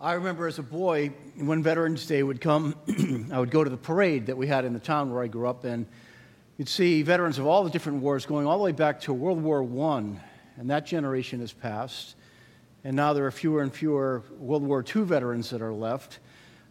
I remember as a boy, when Veterans Day would come, I would go to the parade that we had in the town where I grew up, and you'd see veterans of all the different wars going all the way back to World War I, and that generation has passed. And now there are fewer and fewer World War II veterans that are left.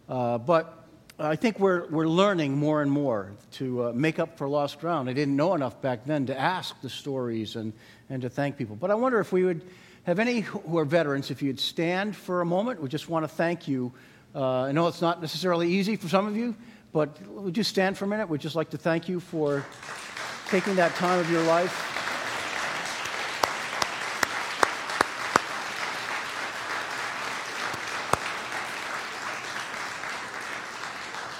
Uh, but I think we're, we're learning more and more to uh, make up for lost ground. I didn't know enough back then to ask the stories and, and to thank people. But I wonder if we would have any who are veterans, if you'd stand for a moment, we just want to thank you. Uh, I know it's not necessarily easy for some of you, but would you stand for a minute? We'd just like to thank you for taking that time of your life.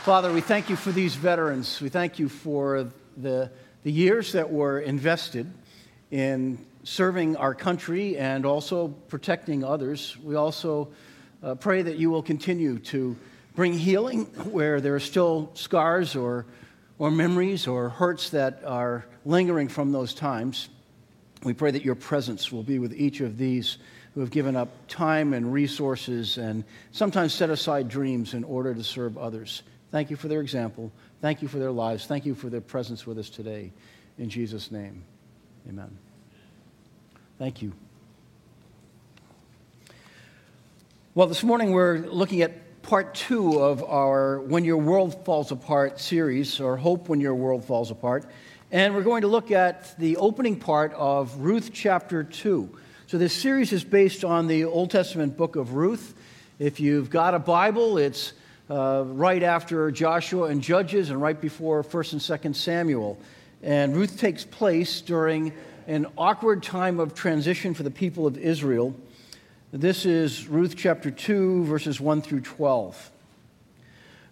Father, we thank you for these veterans. We thank you for the, the years that were invested in serving our country and also protecting others. We also uh, pray that you will continue to bring healing where there are still scars or, or memories or hurts that are lingering from those times. We pray that your presence will be with each of these who have given up time and resources and sometimes set aside dreams in order to serve others. Thank you for their example. Thank you for their lives. Thank you for their presence with us today. In Jesus' name, amen. Thank you. Well, this morning we're looking at part two of our When Your World Falls Apart series, or Hope When Your World Falls Apart. And we're going to look at the opening part of Ruth chapter 2. So, this series is based on the Old Testament book of Ruth. If you've got a Bible, it's uh, right after Joshua and Judges and right before 1st and 2nd Samuel. And Ruth takes place during an awkward time of transition for the people of Israel. This is Ruth chapter 2, verses 1 through 12.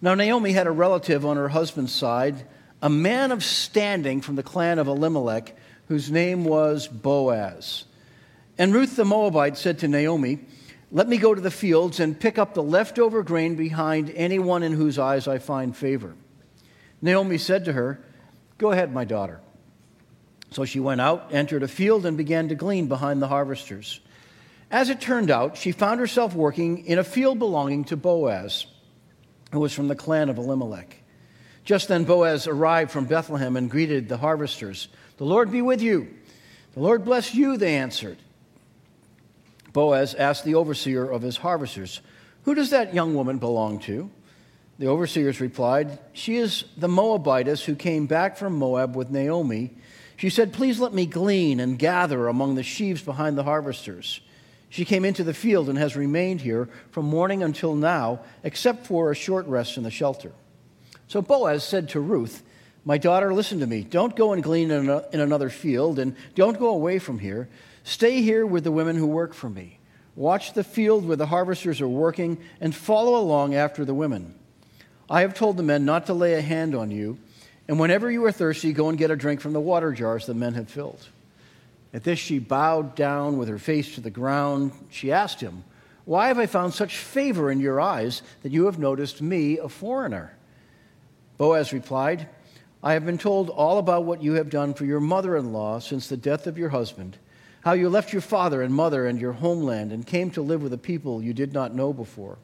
Now, Naomi had a relative on her husband's side, a man of standing from the clan of Elimelech, whose name was Boaz. And Ruth the Moabite said to Naomi, let me go to the fields and pick up the leftover grain behind anyone in whose eyes I find favor. Naomi said to her, Go ahead, my daughter. So she went out, entered a field, and began to glean behind the harvesters. As it turned out, she found herself working in a field belonging to Boaz, who was from the clan of Elimelech. Just then Boaz arrived from Bethlehem and greeted the harvesters. The Lord be with you. The Lord bless you, they answered. Boaz asked the overseer of his harvesters, Who does that young woman belong to? The overseers replied, She is the Moabitess who came back from Moab with Naomi. She said, Please let me glean and gather among the sheaves behind the harvesters. She came into the field and has remained here from morning until now, except for a short rest in the shelter. So Boaz said to Ruth, My daughter, listen to me. Don't go and glean in another field, and don't go away from here. Stay here with the women who work for me. Watch the field where the harvesters are working and follow along after the women. I have told the men not to lay a hand on you, and whenever you are thirsty, go and get a drink from the water jars the men have filled. At this, she bowed down with her face to the ground. She asked him, Why have I found such favor in your eyes that you have noticed me, a foreigner? Boaz replied, I have been told all about what you have done for your mother in law since the death of your husband how you left your father and mother and your homeland and came to live with a people you did not know before.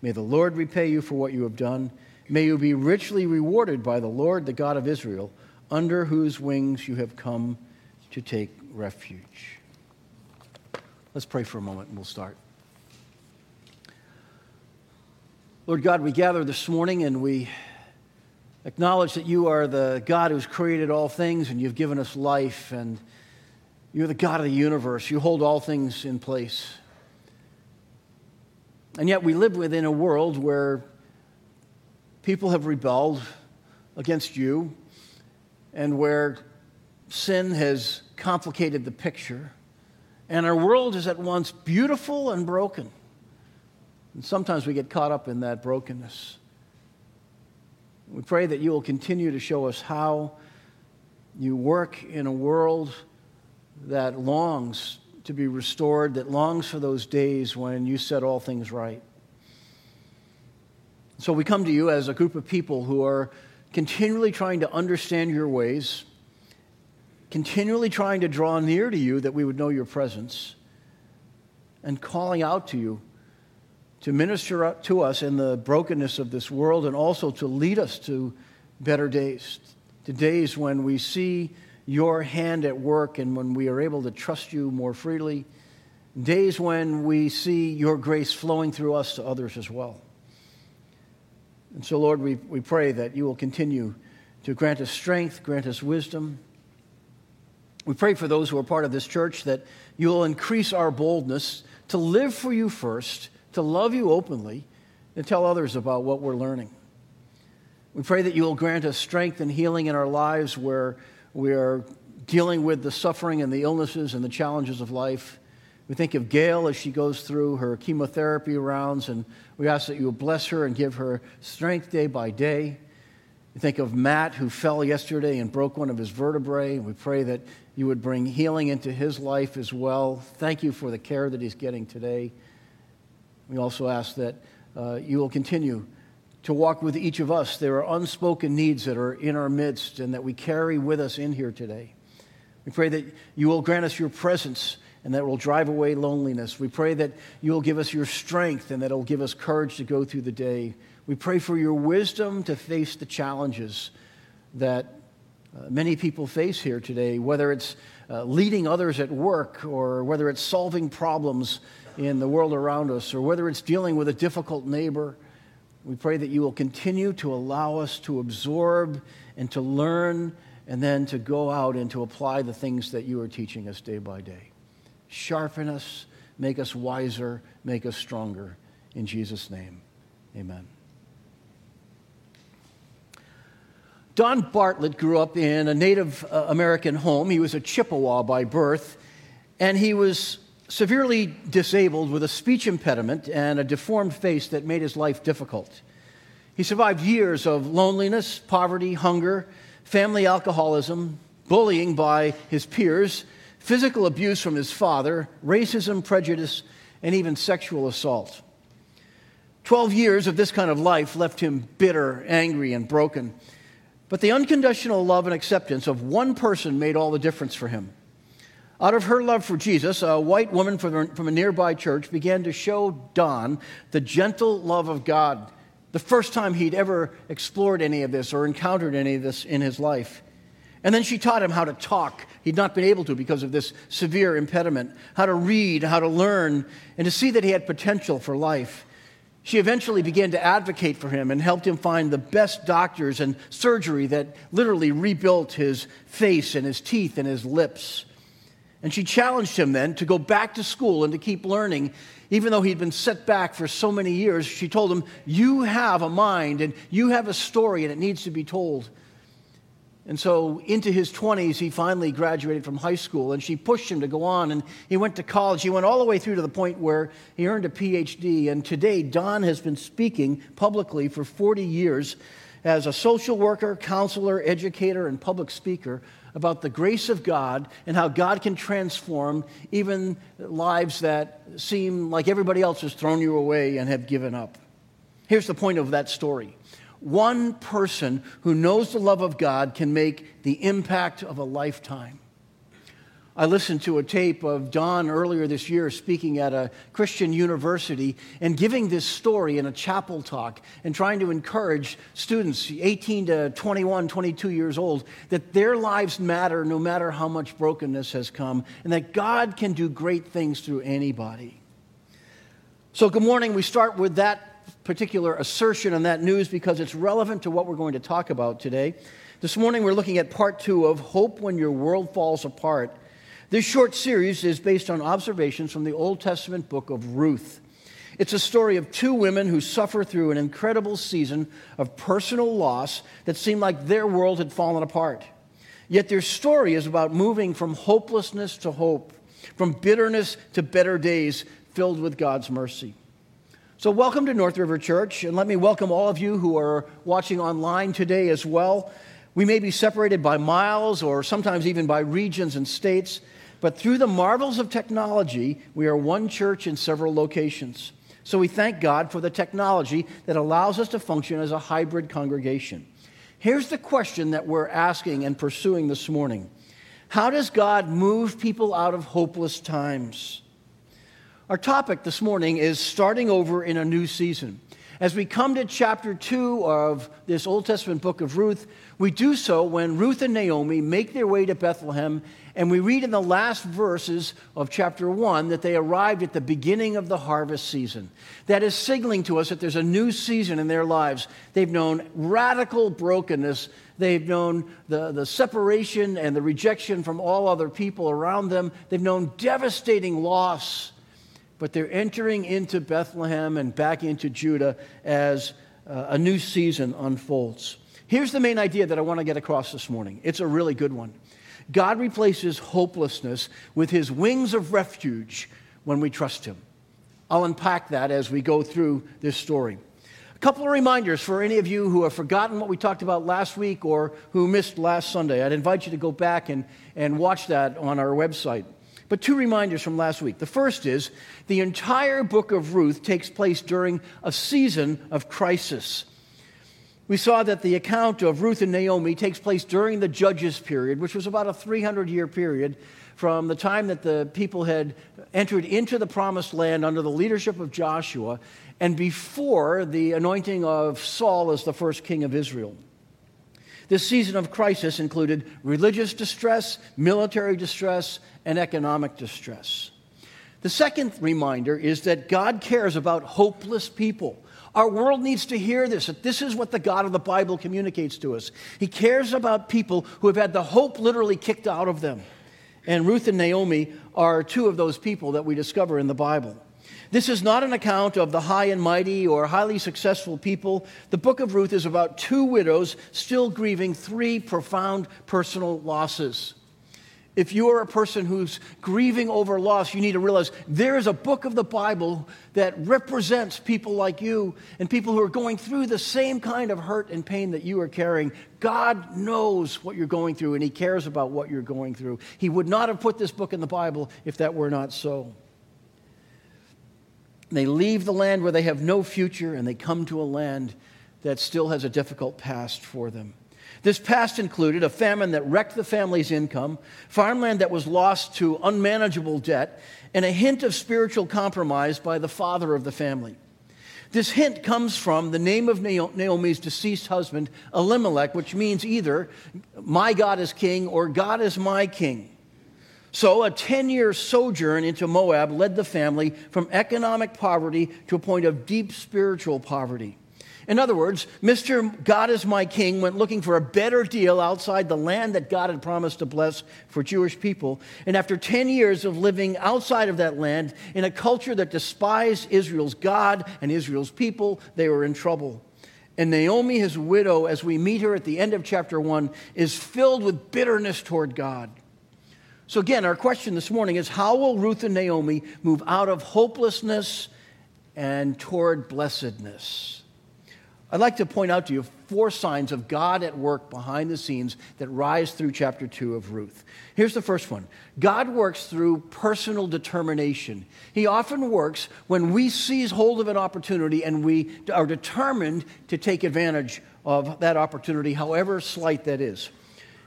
May the Lord repay you for what you have done. May you be richly rewarded by the Lord, the God of Israel, under whose wings you have come to take refuge. Let's pray for a moment and we'll start. Lord God, we gather this morning and we acknowledge that you are the God who's created all things and you've given us life and you're the God of the universe. You hold all things in place. And yet we live within a world where people have rebelled against you and where sin has complicated the picture. And our world is at once beautiful and broken. And sometimes we get caught up in that brokenness. We pray that you will continue to show us how you work in a world that longs to be restored, that longs for those days when you set all things right. So we come to you as a group of people who are continually trying to understand your ways, continually trying to draw near to you that we would know your presence, and calling out to you to minister to us in the brokenness of this world and also to lead us to better days, to days when we see your hand at work and when we are able to trust you more freely, days when we see your grace flowing through us to others as well. And so, Lord, we, we pray that you will continue to grant us strength, grant us wisdom. We pray for those who are part of this church that you will increase our boldness to live for you first, to love you openly, and tell others about what we're learning. We pray that you will grant us strength and healing in our lives where we are dealing with the suffering and the illnesses and the challenges of life. We think of Gail as she goes through her chemotherapy rounds, and we ask that you will bless her and give her strength day by day. We think of Matt, who fell yesterday and broke one of his vertebrae. We pray that you would bring healing into his life as well. Thank you for the care that he's getting today. We also ask that uh, you will continue to walk with each of us. There are unspoken needs that are in our midst and that we carry with us in here today. We pray that you will grant us your presence and that will drive away loneliness. We pray that you will give us your strength and that it will give us courage to go through the day. We pray for your wisdom to face the challenges that uh, many people face here today, whether it's uh, leading others at work or whether it's solving problems in the world around us or whether it's dealing with a difficult neighbor we pray that you will continue to allow us to absorb and to learn and then to go out and to apply the things that you are teaching us day by day. Sharpen us, make us wiser, make us stronger. In Jesus' name, amen. Don Bartlett grew up in a Native uh, American home. He was a Chippewa by birth, and he was severely disabled with a speech impediment and a deformed face that made his life difficult. He survived years of loneliness, poverty, hunger, family alcoholism, bullying by his peers, physical abuse from his father, racism, prejudice, and even sexual assault. Twelve years of this kind of life left him bitter, angry, and broken. But the unconditional love and acceptance of one person made all the difference for him. Out of her love for Jesus, a white woman from a nearby church began to show Don the gentle love of God. The first time he'd ever explored any of this or encountered any of this in his life. And then she taught him how to talk. He'd not been able to because of this severe impediment, how to read, how to learn, and to see that he had potential for life. She eventually began to advocate for him and helped him find the best doctors and surgery that literally rebuilt his face and his teeth and his lips. And she challenged him then to go back to school and to keep learning, even though he'd been set back for so many years. She told him, You have a mind and you have a story and it needs to be told. And so, into his 20s, he finally graduated from high school, and she pushed him to go on. And he went to college. He went all the way through to the point where he earned a PhD. And today, Don has been speaking publicly for 40 years as a social worker, counselor, educator, and public speaker about the grace of God and how God can transform even lives that seem like everybody else has thrown you away and have given up. Here's the point of that story one person who knows the love of God can make the impact of a lifetime. I listened to a tape of Don earlier this year speaking at a Christian university and giving this story in a chapel talk and trying to encourage students, 18 to 21, 22 years old, that their lives matter no matter how much brokenness has come and that God can do great things through anybody. So, good morning. We start with that particular assertion and that news because it's relevant to what we're going to talk about today. This morning, we're looking at part two of Hope When Your World Falls Apart. This short series is based on observations from the Old Testament book of Ruth. It's a story of two women who suffer through an incredible season of personal loss that seemed like their world had fallen apart. Yet their story is about moving from hopelessness to hope, from bitterness to better days filled with God's mercy. So, welcome to North River Church, and let me welcome all of you who are watching online today as well. We may be separated by miles or sometimes even by regions and states, but through the marvels of technology, we are one church in several locations. So we thank God for the technology that allows us to function as a hybrid congregation. Here's the question that we're asking and pursuing this morning How does God move people out of hopeless times? Our topic this morning is starting over in a new season. As we come to chapter 2 of this Old Testament book of Ruth, we do so when Ruth and Naomi make their way to Bethlehem, and we read in the last verses of chapter 1 that they arrived at the beginning of the harvest season. That is signaling to us that there's a new season in their lives. They've known radical brokenness, they've known the, the separation and the rejection from all other people around them, they've known devastating loss but they're entering into Bethlehem and back into Judah as uh, a new season unfolds. Here's the main idea that I want to get across this morning. It's a really good one. God replaces hopelessness with his wings of refuge when we trust him. I'll unpack that as we go through this story. A couple of reminders for any of you who have forgotten what we talked about last week or who missed last Sunday. I'd invite you to go back and, and watch that on our website. But two reminders from last week. The first is the entire book of Ruth takes place during a season of crisis. We saw that the account of Ruth and Naomi takes place during the Judges period, which was about a 300 year period from the time that the people had entered into the promised land under the leadership of Joshua and before the anointing of Saul as the first king of Israel. This season of crisis included religious distress, military distress, and economic distress. The second reminder is that God cares about hopeless people. Our world needs to hear this, that this is what the God of the Bible communicates to us. He cares about people who have had the hope literally kicked out of them. And Ruth and Naomi are two of those people that we discover in the Bible. This is not an account of the high and mighty or highly successful people. The book of Ruth is about two widows still grieving three profound personal losses. If you are a person who's grieving over loss, you need to realize there is a book of the Bible that represents people like you and people who are going through the same kind of hurt and pain that you are carrying. God knows what you're going through and He cares about what you're going through. He would not have put this book in the Bible if that were not so. They leave the land where they have no future and they come to a land that still has a difficult past for them. This past included a famine that wrecked the family's income, farmland that was lost to unmanageable debt, and a hint of spiritual compromise by the father of the family. This hint comes from the name of Naomi's deceased husband, Elimelech, which means either my God is king or God is my king. So, a 10 year sojourn into Moab led the family from economic poverty to a point of deep spiritual poverty. In other words, Mr. God is my king went looking for a better deal outside the land that God had promised to bless for Jewish people. And after 10 years of living outside of that land in a culture that despised Israel's God and Israel's people, they were in trouble. And Naomi, his widow, as we meet her at the end of chapter 1, is filled with bitterness toward God. So, again, our question this morning is how will Ruth and Naomi move out of hopelessness and toward blessedness? I'd like to point out to you four signs of God at work behind the scenes that rise through chapter 2 of Ruth. Here's the first one God works through personal determination. He often works when we seize hold of an opportunity and we are determined to take advantage of that opportunity, however slight that is.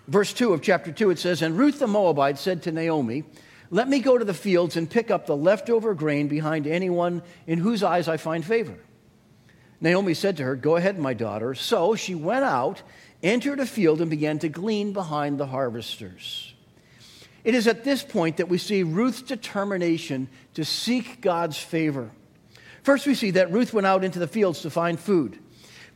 Verse 2 of chapter 2, it says, And Ruth the Moabite said to Naomi, Let me go to the fields and pick up the leftover grain behind anyone in whose eyes I find favor. Naomi said to her, Go ahead, my daughter. So she went out, entered a field, and began to glean behind the harvesters. It is at this point that we see Ruth's determination to seek God's favor. First, we see that Ruth went out into the fields to find food.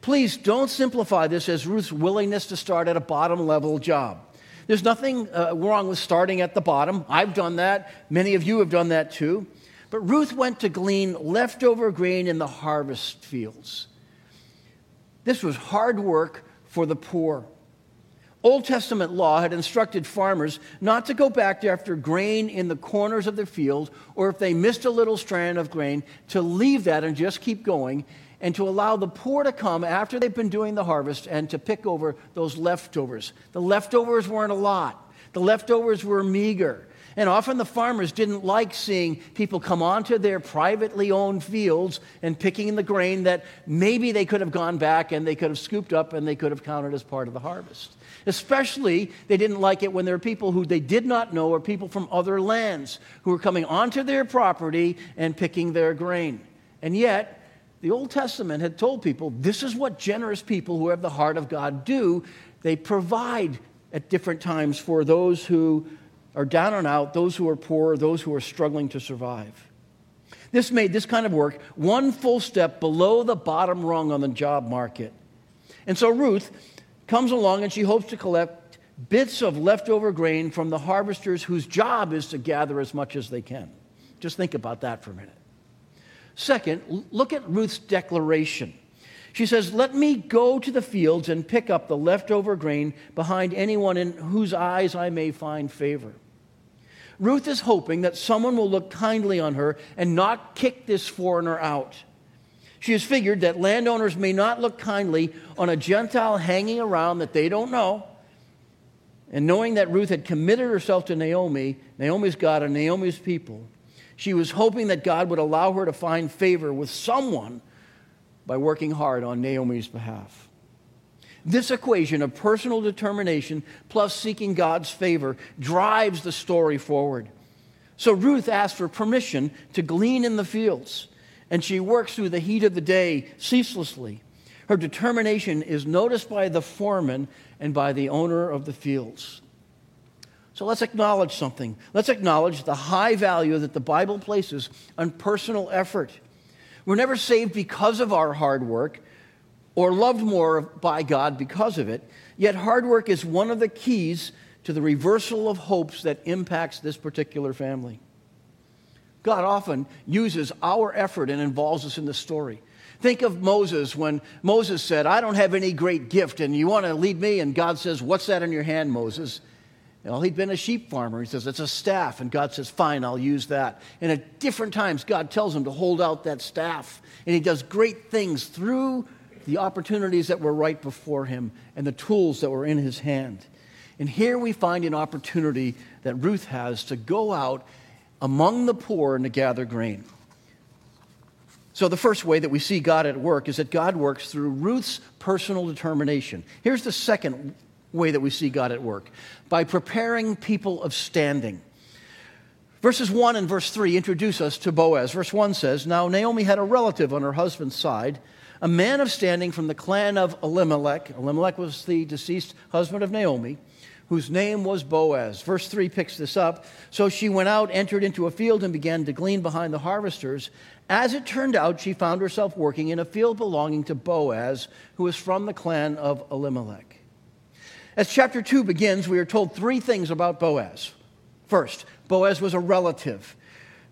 Please don't simplify this as Ruth's willingness to start at a bottom level job. There's nothing uh, wrong with starting at the bottom. I've done that. Many of you have done that too. But Ruth went to glean leftover grain in the harvest fields. This was hard work for the poor. Old Testament law had instructed farmers not to go back after grain in the corners of their field, or if they missed a little strand of grain, to leave that and just keep going, and to allow the poor to come after they've been doing the harvest and to pick over those leftovers. The leftovers weren't a lot, the leftovers were meager. And often the farmers didn't like seeing people come onto their privately owned fields and picking the grain that maybe they could have gone back and they could have scooped up and they could have counted as part of the harvest. Especially, they didn't like it when there were people who they did not know or people from other lands who were coming onto their property and picking their grain. And yet, the Old Testament had told people this is what generous people who have the heart of God do. They provide at different times for those who are down and out, those who are poor, those who are struggling to survive. This made this kind of work one full step below the bottom rung on the job market. And so Ruth comes along and she hopes to collect bits of leftover grain from the harvesters whose job is to gather as much as they can. Just think about that for a minute. Second, look at Ruth's declaration. She says, Let me go to the fields and pick up the leftover grain behind anyone in whose eyes I may find favor. Ruth is hoping that someone will look kindly on her and not kick this foreigner out. She has figured that landowners may not look kindly on a Gentile hanging around that they don't know. And knowing that Ruth had committed herself to Naomi, Naomi's God and Naomi's people, she was hoping that God would allow her to find favor with someone by working hard on Naomi's behalf. This equation of personal determination plus seeking God's favor drives the story forward. So Ruth asks for permission to glean in the fields and she works through the heat of the day ceaselessly. Her determination is noticed by the foreman and by the owner of the fields. So let's acknowledge something. Let's acknowledge the high value that the Bible places on personal effort. We're never saved because of our hard work or loved more by God because of it, yet hard work is one of the keys to the reversal of hopes that impacts this particular family. God often uses our effort and involves us in the story. Think of Moses when Moses said, I don't have any great gift, and you want to lead me? And God says, What's that in your hand, Moses? Well, he'd been a sheep farmer. He says, It's a staff. And God says, Fine, I'll use that. And at different times, God tells him to hold out that staff. And he does great things through the opportunities that were right before him and the tools that were in his hand. And here we find an opportunity that Ruth has to go out among the poor and to gather grain. So, the first way that we see God at work is that God works through Ruth's personal determination. Here's the second way that we see God at work by preparing people of standing. Verses 1 and verse 3 introduce us to Boaz. Verse 1 says, Now Naomi had a relative on her husband's side, a man of standing from the clan of Elimelech. Elimelech was the deceased husband of Naomi whose name was Boaz. Verse 3 picks this up. So she went out, entered into a field, and began to glean behind the harvesters. As it turned out, she found herself working in a field belonging to Boaz, who was from the clan of Elimelech. As chapter 2 begins, we are told three things about Boaz. First, Boaz was a relative.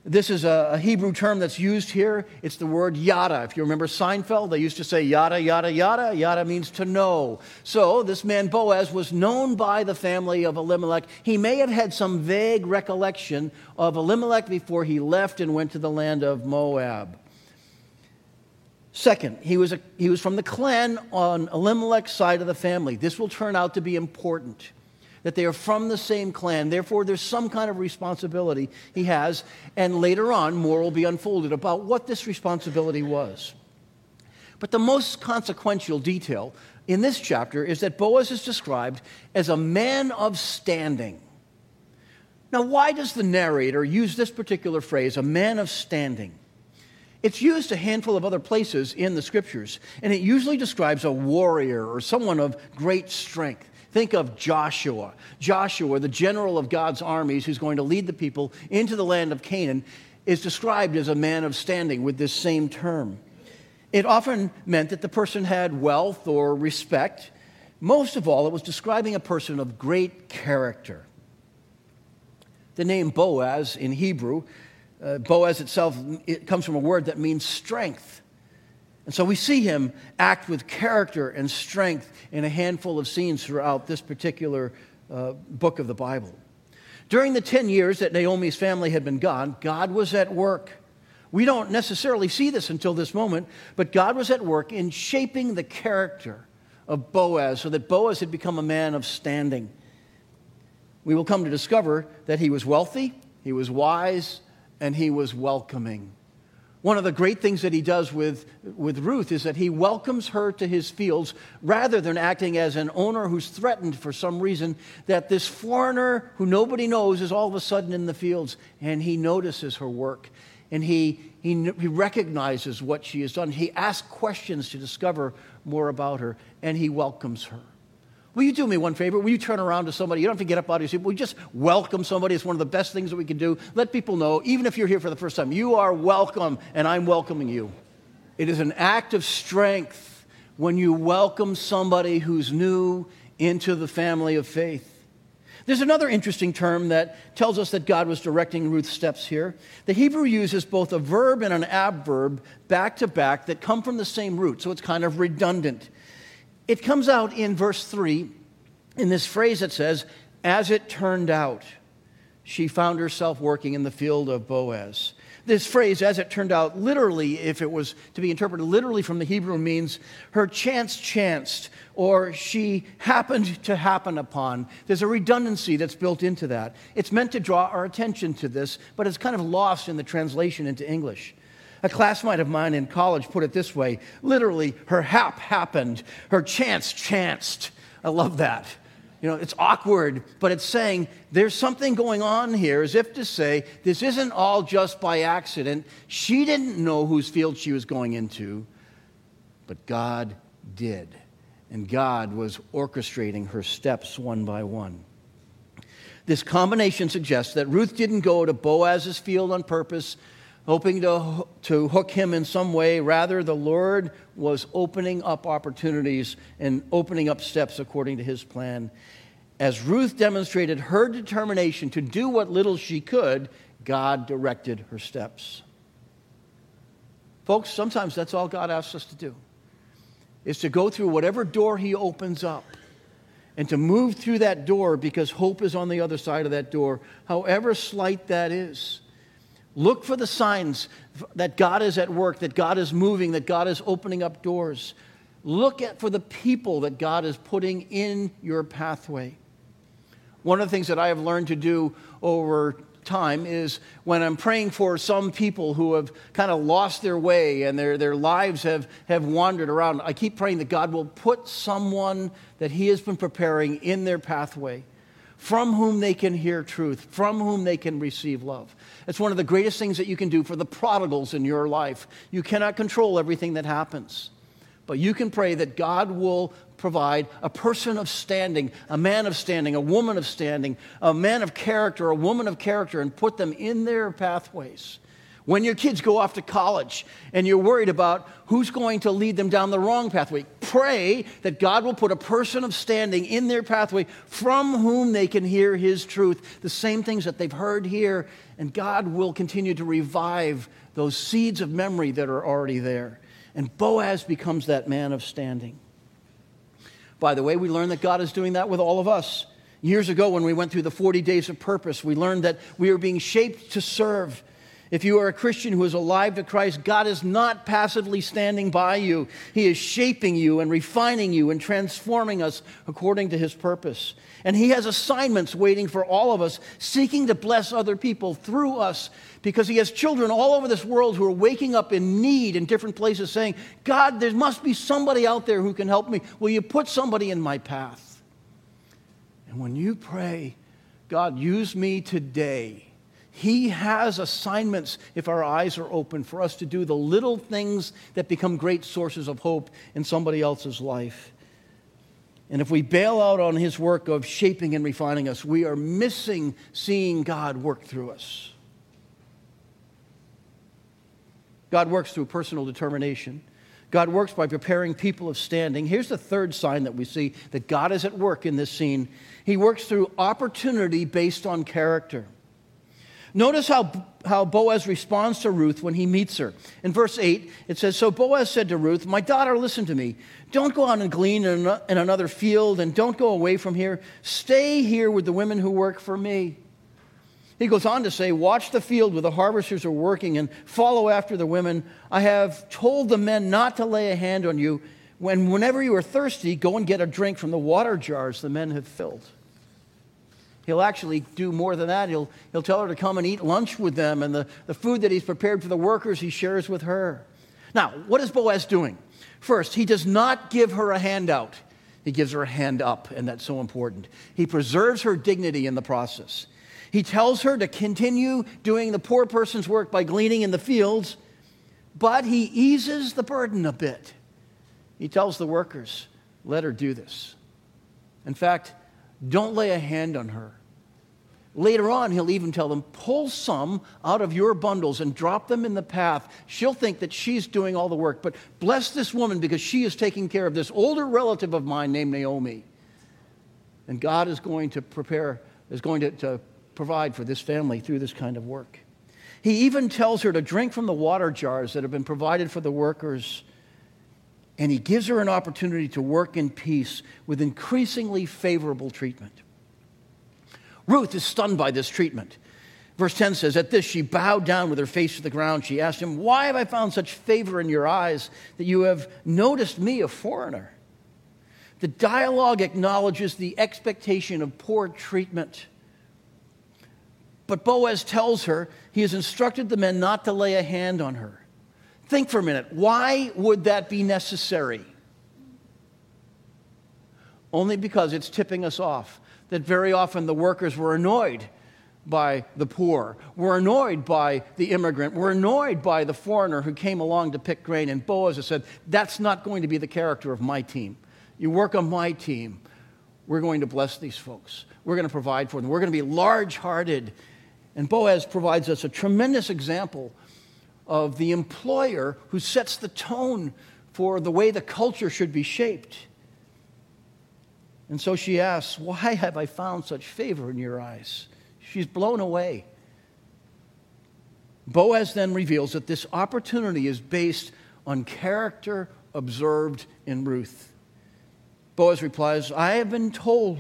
This is a, Hebrew term that's used here. It's the word yada. If you remember Seinfeld, they used to say yada, yada, yada. Yada means to know. So this man Boaz was known by the family of Elimelech. He may have had some vague recollection of Elimelech before he left and went to the land of Moab. Second, he was, a, he was from the clan on Elimelech's side of the family. This will turn out to be important that they are from the same clan. Therefore, there's some kind of responsibility he has. And later on, more will be unfolded about what this responsibility was. But the most consequential detail in this chapter is that Boaz is described as a man of standing. Now, why does the narrator use this particular phrase, a man of standing? It's used a handful of other places in the scriptures, and it usually describes a warrior or someone of great strength. Think of Joshua. Joshua, the general of God's armies who's going to lead the people into the land of Canaan, is described as a man of standing with this same term. It often meant that the person had wealth or respect. Most of all, it was describing a person of great character. The name Boaz in Hebrew, uh, Boaz itself, it comes from a word that means strength. And so we see him act with character and strength in a handful of scenes throughout this particular uh, book of the Bible. During the 10 years that Naomi's family had been gone, God was at work. We don't necessarily see this until this moment, but God was at work in shaping the character of Boaz so that Boaz had become a man of standing. we will come to discover that he was wealthy, he was wise, and he was welcoming. One of the great things that he does with, with Ruth is that he welcomes her to his fields rather than acting as an owner who's threatened for some reason that this foreigner who nobody knows is all of a sudden in the fields and he notices her work and he, he, he recognizes what she has done. He asks questions to discover more about her and he welcomes her. Will you do me one favor? Will you turn around to somebody? You don't have to get up out of your seat. Will you just welcome somebody? It's one of the best things that we can do. Let people know, even if you're here for the first time, you are welcome, and I'm welcoming you. It is an act of strength when you welcome somebody who's new into the family of faith. There's another interesting term that tells us that God was directing Ruth's steps here. The Hebrew uses both a verb and an adverb back to back that come from the same root, so it's kind of redundant. It comes out in verse 3 in this phrase that says, As it turned out, she found herself working in the field of Boaz. This phrase, as it turned out, literally, if it was to be interpreted literally from the Hebrew, means her chance chanced or she happened to happen upon. There's a redundancy that's built into that. It's meant to draw our attention to this, but it's kind of lost in the translation into English. A classmate of mine in college put it this way literally, her hap happened, her chance chanced. I love that. You know, it's awkward, but it's saying there's something going on here, as if to say, this isn't all just by accident. She didn't know whose field she was going into, but God did. And God was orchestrating her steps one by one. This combination suggests that Ruth didn't go to Boaz's field on purpose hoping to, to hook him in some way. Rather, the Lord was opening up opportunities and opening up steps according to his plan. As Ruth demonstrated her determination to do what little she could, God directed her steps. Folks, sometimes that's all God asks us to do, is to go through whatever door he opens up and to move through that door because hope is on the other side of that door, however slight that is. Look for the signs that God is at work, that God is moving, that God is opening up doors. Look at for the people that God is putting in your pathway. One of the things that I have learned to do over time is when I'm praying for some people who have kind of lost their way and their, their lives have, have wandered around, I keep praying that God will put someone that He has been preparing in their pathway from whom they can hear truth, from whom they can receive love. It's one of the greatest things that you can do for the prodigals in your life. You cannot control everything that happens, but you can pray that God will provide a person of standing, a man of standing, a woman of standing, a man of character, a woman of character, and put them in their pathways when your kids go off to college and you're worried about who's going to lead them down the wrong pathway, pray that God will put a person of standing in their pathway from whom they can hear His truth, the same things that they've heard here, and God will continue to revive those seeds of memory that are already there. And Boaz becomes that man of standing. By the way, we learn that God is doing that with all of us. Years ago, when we went through the 40 days of purpose, we learned that we are being shaped to serve if you are a Christian who is alive to Christ, God is not passively standing by you. He is shaping you and refining you and transforming us according to his purpose. And he has assignments waiting for all of us, seeking to bless other people through us, because he has children all over this world who are waking up in need in different places saying, God, there must be somebody out there who can help me. Will you put somebody in my path? And when you pray, God, use me today he has assignments, if our eyes are open, for us to do the little things that become great sources of hope in somebody else's life. And if we bail out on His work of shaping and refining us, we are missing seeing God work through us. God works through personal determination. God works by preparing people of standing. Here's the third sign that we see that God is at work in this scene He works through opportunity based on character. Notice how, how Boaz responds to Ruth when he meets her. In verse 8, it says So Boaz said to Ruth, My daughter, listen to me. Don't go out and glean in another field, and don't go away from here. Stay here with the women who work for me. He goes on to say, Watch the field where the harvesters are working, and follow after the women. I have told the men not to lay a hand on you. When, whenever you are thirsty, go and get a drink from the water jars the men have filled. He'll actually do more than that. He'll, he'll tell her to come and eat lunch with them, and the, the food that he's prepared for the workers, he shares with her. Now, what is Boaz doing? First, he does not give her a handout, he gives her a hand up, and that's so important. He preserves her dignity in the process. He tells her to continue doing the poor person's work by gleaning in the fields, but he eases the burden a bit. He tells the workers, let her do this. In fact, don't lay a hand on her. Later on, he'll even tell them, pull some out of your bundles and drop them in the path. She'll think that she's doing all the work, but bless this woman because she is taking care of this older relative of mine named Naomi. And God is going to prepare, is going to, to provide for this family through this kind of work. He even tells her to drink from the water jars that have been provided for the workers. And he gives her an opportunity to work in peace with increasingly favorable treatment. Ruth is stunned by this treatment. Verse 10 says, At this, she bowed down with her face to the ground. She asked him, Why have I found such favor in your eyes that you have noticed me, a foreigner? The dialogue acknowledges the expectation of poor treatment. But Boaz tells her he has instructed the men not to lay a hand on her. Think for a minute. Why would that be necessary? Only because it's tipping us off that very often the workers were annoyed by the poor, were annoyed by the immigrant, were annoyed by the foreigner who came along to pick grain. And Boaz said, That's not going to be the character of my team. You work on my team. We're going to bless these folks. We're going to provide for them. We're going to be large hearted. And Boaz provides us a tremendous example of the employer who sets the tone for the way the culture should be shaped. And so she asks, Why have I found such favor in your eyes? She's blown away. Boaz then reveals that this opportunity is based on character observed in Ruth. Boaz replies, I have been told.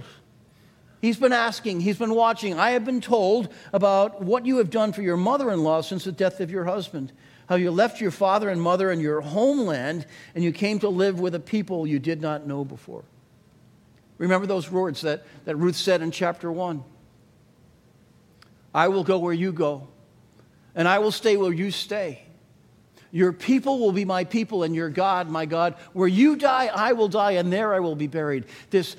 He's been asking, he's been watching. I have been told about what you have done for your mother in law since the death of your husband. How you left your father and mother and your homeland and you came to live with a people you did not know before. Remember those words that, that Ruth said in chapter 1 I will go where you go, and I will stay where you stay. Your people will be my people, and your God, my God. Where you die, I will die, and there I will be buried. This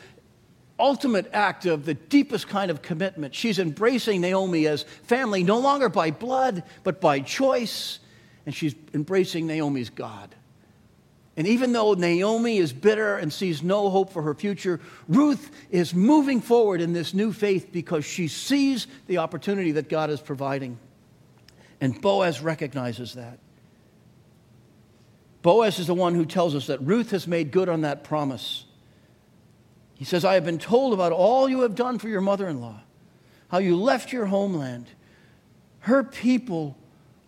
ultimate act of the deepest kind of commitment. She's embracing Naomi as family, no longer by blood, but by choice. And she's embracing Naomi's God. And even though Naomi is bitter and sees no hope for her future, Ruth is moving forward in this new faith because she sees the opportunity that God is providing. And Boaz recognizes that. Boaz is the one who tells us that Ruth has made good on that promise. He says, I have been told about all you have done for your mother in law, how you left your homeland. Her people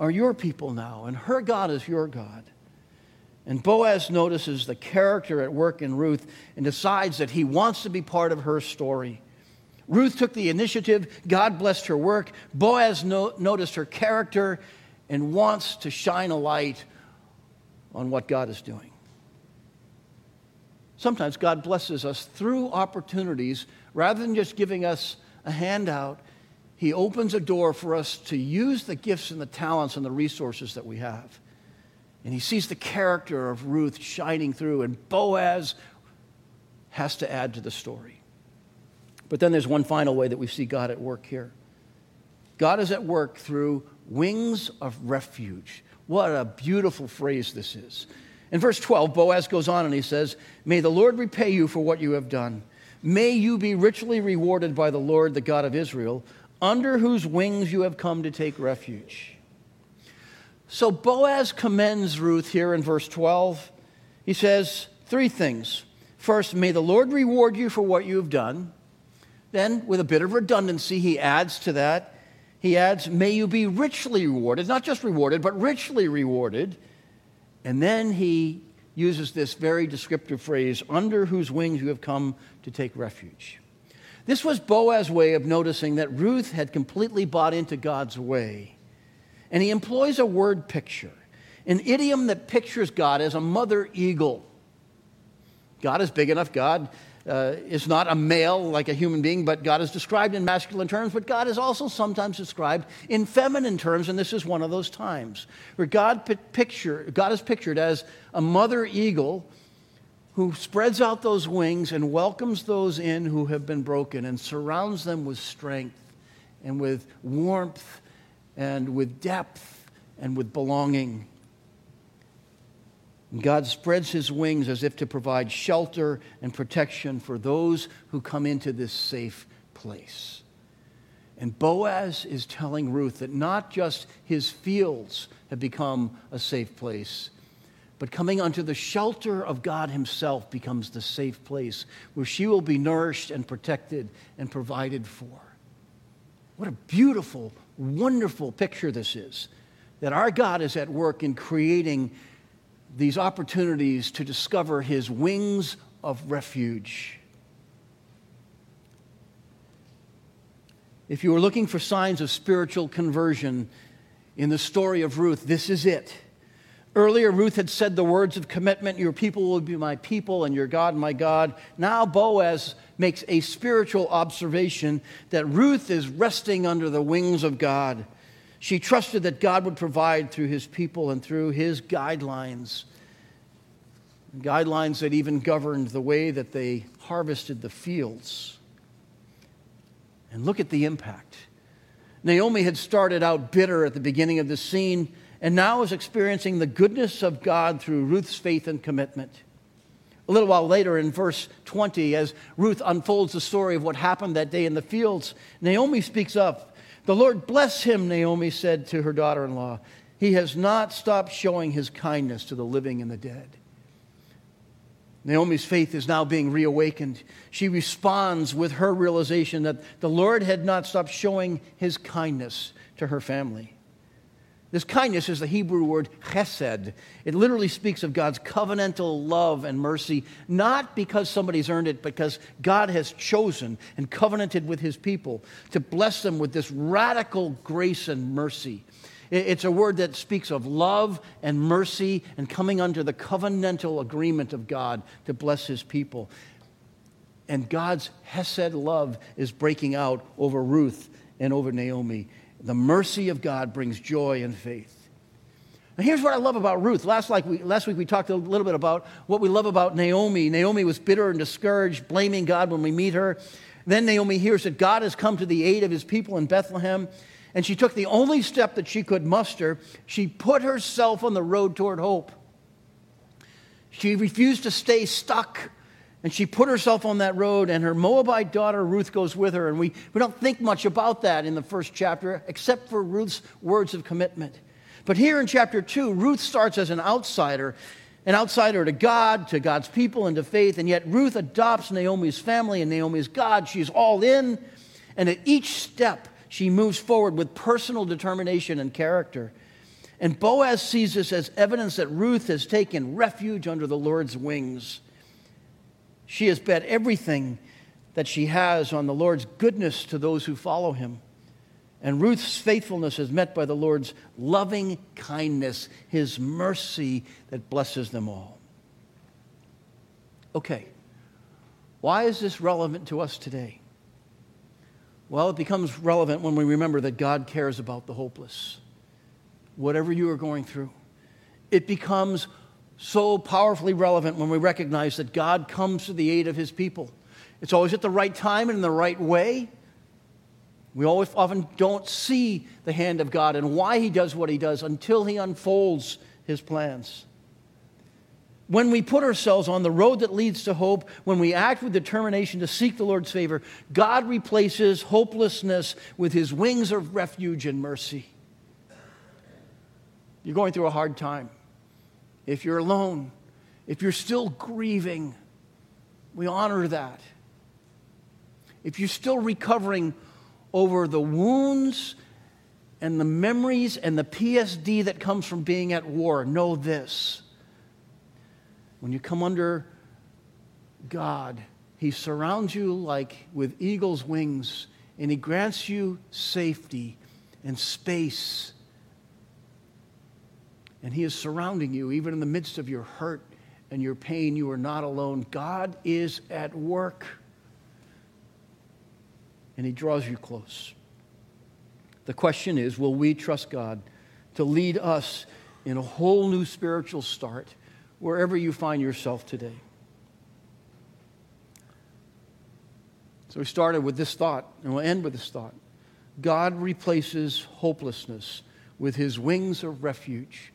are your people now, and her God is your God. And Boaz notices the character at work in Ruth and decides that he wants to be part of her story. Ruth took the initiative. God blessed her work. Boaz no- noticed her character and wants to shine a light on what God is doing. Sometimes God blesses us through opportunities rather than just giving us a handout. He opens a door for us to use the gifts and the talents and the resources that we have. And he sees the character of Ruth shining through, and Boaz has to add to the story. But then there's one final way that we see God at work here God is at work through wings of refuge. What a beautiful phrase this is. In verse 12, Boaz goes on and he says, May the Lord repay you for what you have done. May you be richly rewarded by the Lord, the God of Israel, under whose wings you have come to take refuge. So Boaz commends Ruth here in verse 12. He says three things. First, may the Lord reward you for what you have done. Then, with a bit of redundancy, he adds to that, he adds, may you be richly rewarded, not just rewarded, but richly rewarded. And then he uses this very descriptive phrase, under whose wings you have come to take refuge. This was Boaz's way of noticing that Ruth had completely bought into God's way and he employs a word picture, an idiom that pictures God as a mother eagle. God is big enough. God uh, is not a male like a human being, but God is described in masculine terms, but God is also sometimes described in feminine terms, and this is one of those times where God, picture, God is pictured as a mother eagle who spreads out those wings and welcomes those in who have been broken and surrounds them with strength and with warmth and with depth and with belonging. God spreads his wings as if to provide shelter and protection for those who come into this safe place. And Boaz is telling Ruth that not just his fields have become a safe place, but coming unto the shelter of God Himself becomes the safe place where she will be nourished and protected and provided for. What a beautiful, wonderful picture this is that our God is at work in creating these opportunities to discover his wings of refuge. If you were looking for signs of spiritual conversion in the story of Ruth, this is it. Earlier, Ruth had said the words of commitment Your people will be my people, and your God, my God. Now, Boaz makes a spiritual observation that Ruth is resting under the wings of God. She trusted that God would provide through his people and through his guidelines. Guidelines that even governed the way that they harvested the fields. And look at the impact. Naomi had started out bitter at the beginning of the scene and now is experiencing the goodness of God through Ruth's faith and commitment. A little while later, in verse 20, as Ruth unfolds the story of what happened that day in the fields, Naomi speaks up the Lord bless him, Naomi said to her daughter in law. He has not stopped showing his kindness to the living and the dead. Naomi's faith is now being reawakened. She responds with her realization that the Lord had not stopped showing his kindness to her family. This kindness is the Hebrew word chesed. It literally speaks of God's covenantal love and mercy, not because somebody's earned it, but because God has chosen and covenanted with his people to bless them with this radical grace and mercy. It's a word that speaks of love and mercy and coming under the covenantal agreement of God to bless his people. And God's Hesed love is breaking out over Ruth and over Naomi. The mercy of God brings joy and faith. Now, here's what I love about Ruth. Last, like we, last week, we talked a little bit about what we love about Naomi. Naomi was bitter and discouraged, blaming God when we meet her. Then Naomi hears that God has come to the aid of his people in Bethlehem, and she took the only step that she could muster. She put herself on the road toward hope. She refused to stay stuck and she put herself on that road, and her Moabite daughter Ruth goes with her. And we, we don't think much about that in the first chapter, except for Ruth's words of commitment. But here in chapter 2, Ruth starts as an outsider, an outsider to God, to God's people, and to faith. And yet Ruth adopts Naomi's family and Naomi's God. She's all in. And at each step, she moves forward with personal determination and character. And Boaz sees this as evidence that Ruth has taken refuge under the Lord's wings. She has bet everything that she has on the Lord's goodness to those who follow him. And Ruth's faithfulness is met by the Lord's loving kindness, his mercy that blesses them all. Okay, why is this relevant to us today? Well, it becomes relevant when we remember that God cares about the hopeless. Whatever you are going through, it becomes so powerfully relevant when we recognize that God comes to the aid of his people. It's always at the right time and in the right way. We always often don't see the hand of God and why he does what he does until he unfolds his plans. When we put ourselves on the road that leads to hope, when we act with determination to seek the Lord's favor, God replaces hopelessness with his wings of refuge and mercy. You're going through a hard time if you're alone, if you're still grieving, we honor that. If you're still recovering over the wounds and the memories and the PTSD that comes from being at war, know this. When you come under God, He surrounds you like with eagle's wings, and He grants you safety and space and He is surrounding you even in the midst of your hurt and your pain, you are not alone. God is at work, and He draws you close. The question is will we trust God to lead us in a whole new spiritual start wherever you find yourself today? So we started with this thought, and we'll end with this thought. God replaces hopelessness with his wings of refuge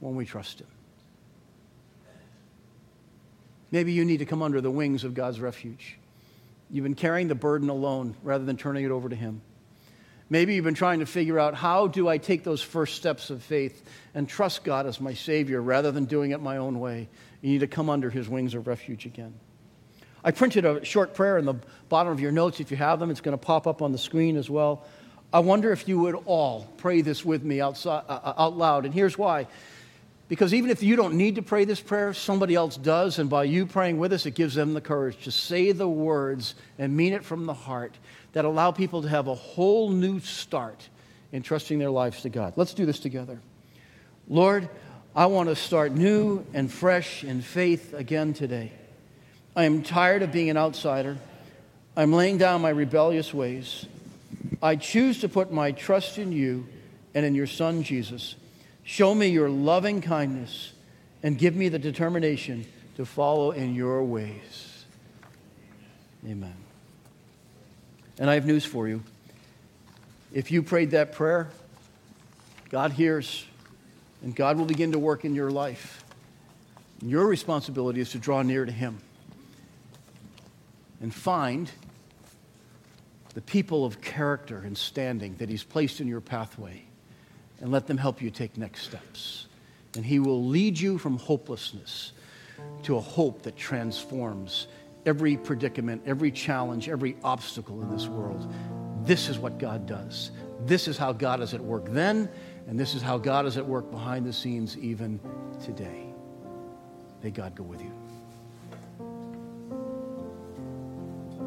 when we trust him. Maybe you need to come under the wings of God's refuge. You've been carrying the burden alone rather than turning it over to him. Maybe you've been trying to figure out how do I take those first steps of faith and trust God as my Savior rather than doing it my own way. You need to come under His wings of refuge again. I printed a short prayer in the bottom of your notes if you have them. It's going to pop up on the screen as well. I wonder if you would all pray this with me outside, uh, uh, out loud. And here's why. Because even if you don't need to pray this prayer, somebody else does. And by you praying with us, it gives them the courage to say the words and mean it from the heart that allow people to have a whole new start in trusting their lives to God. Let's do this together. Lord, I want to start new and fresh in faith again today. I am tired of being an outsider. I'm laying down my rebellious ways. I choose to put my trust in you and in your Son, Jesus. Show me your loving kindness and give me the determination to follow in your ways. Amen. And I have news for you. If you prayed that prayer, God hears, and God will begin to work in your life. Your responsibility is to draw near to Him and find the people of character and standing that He's placed in your pathway and let them help you take next steps. And He will lead you from hopelessness to a hope that transforms every predicament, every challenge, every obstacle in this world. This is what God does. This is how God is at work then, and this is how God is at work behind the scenes even today. May God go with you.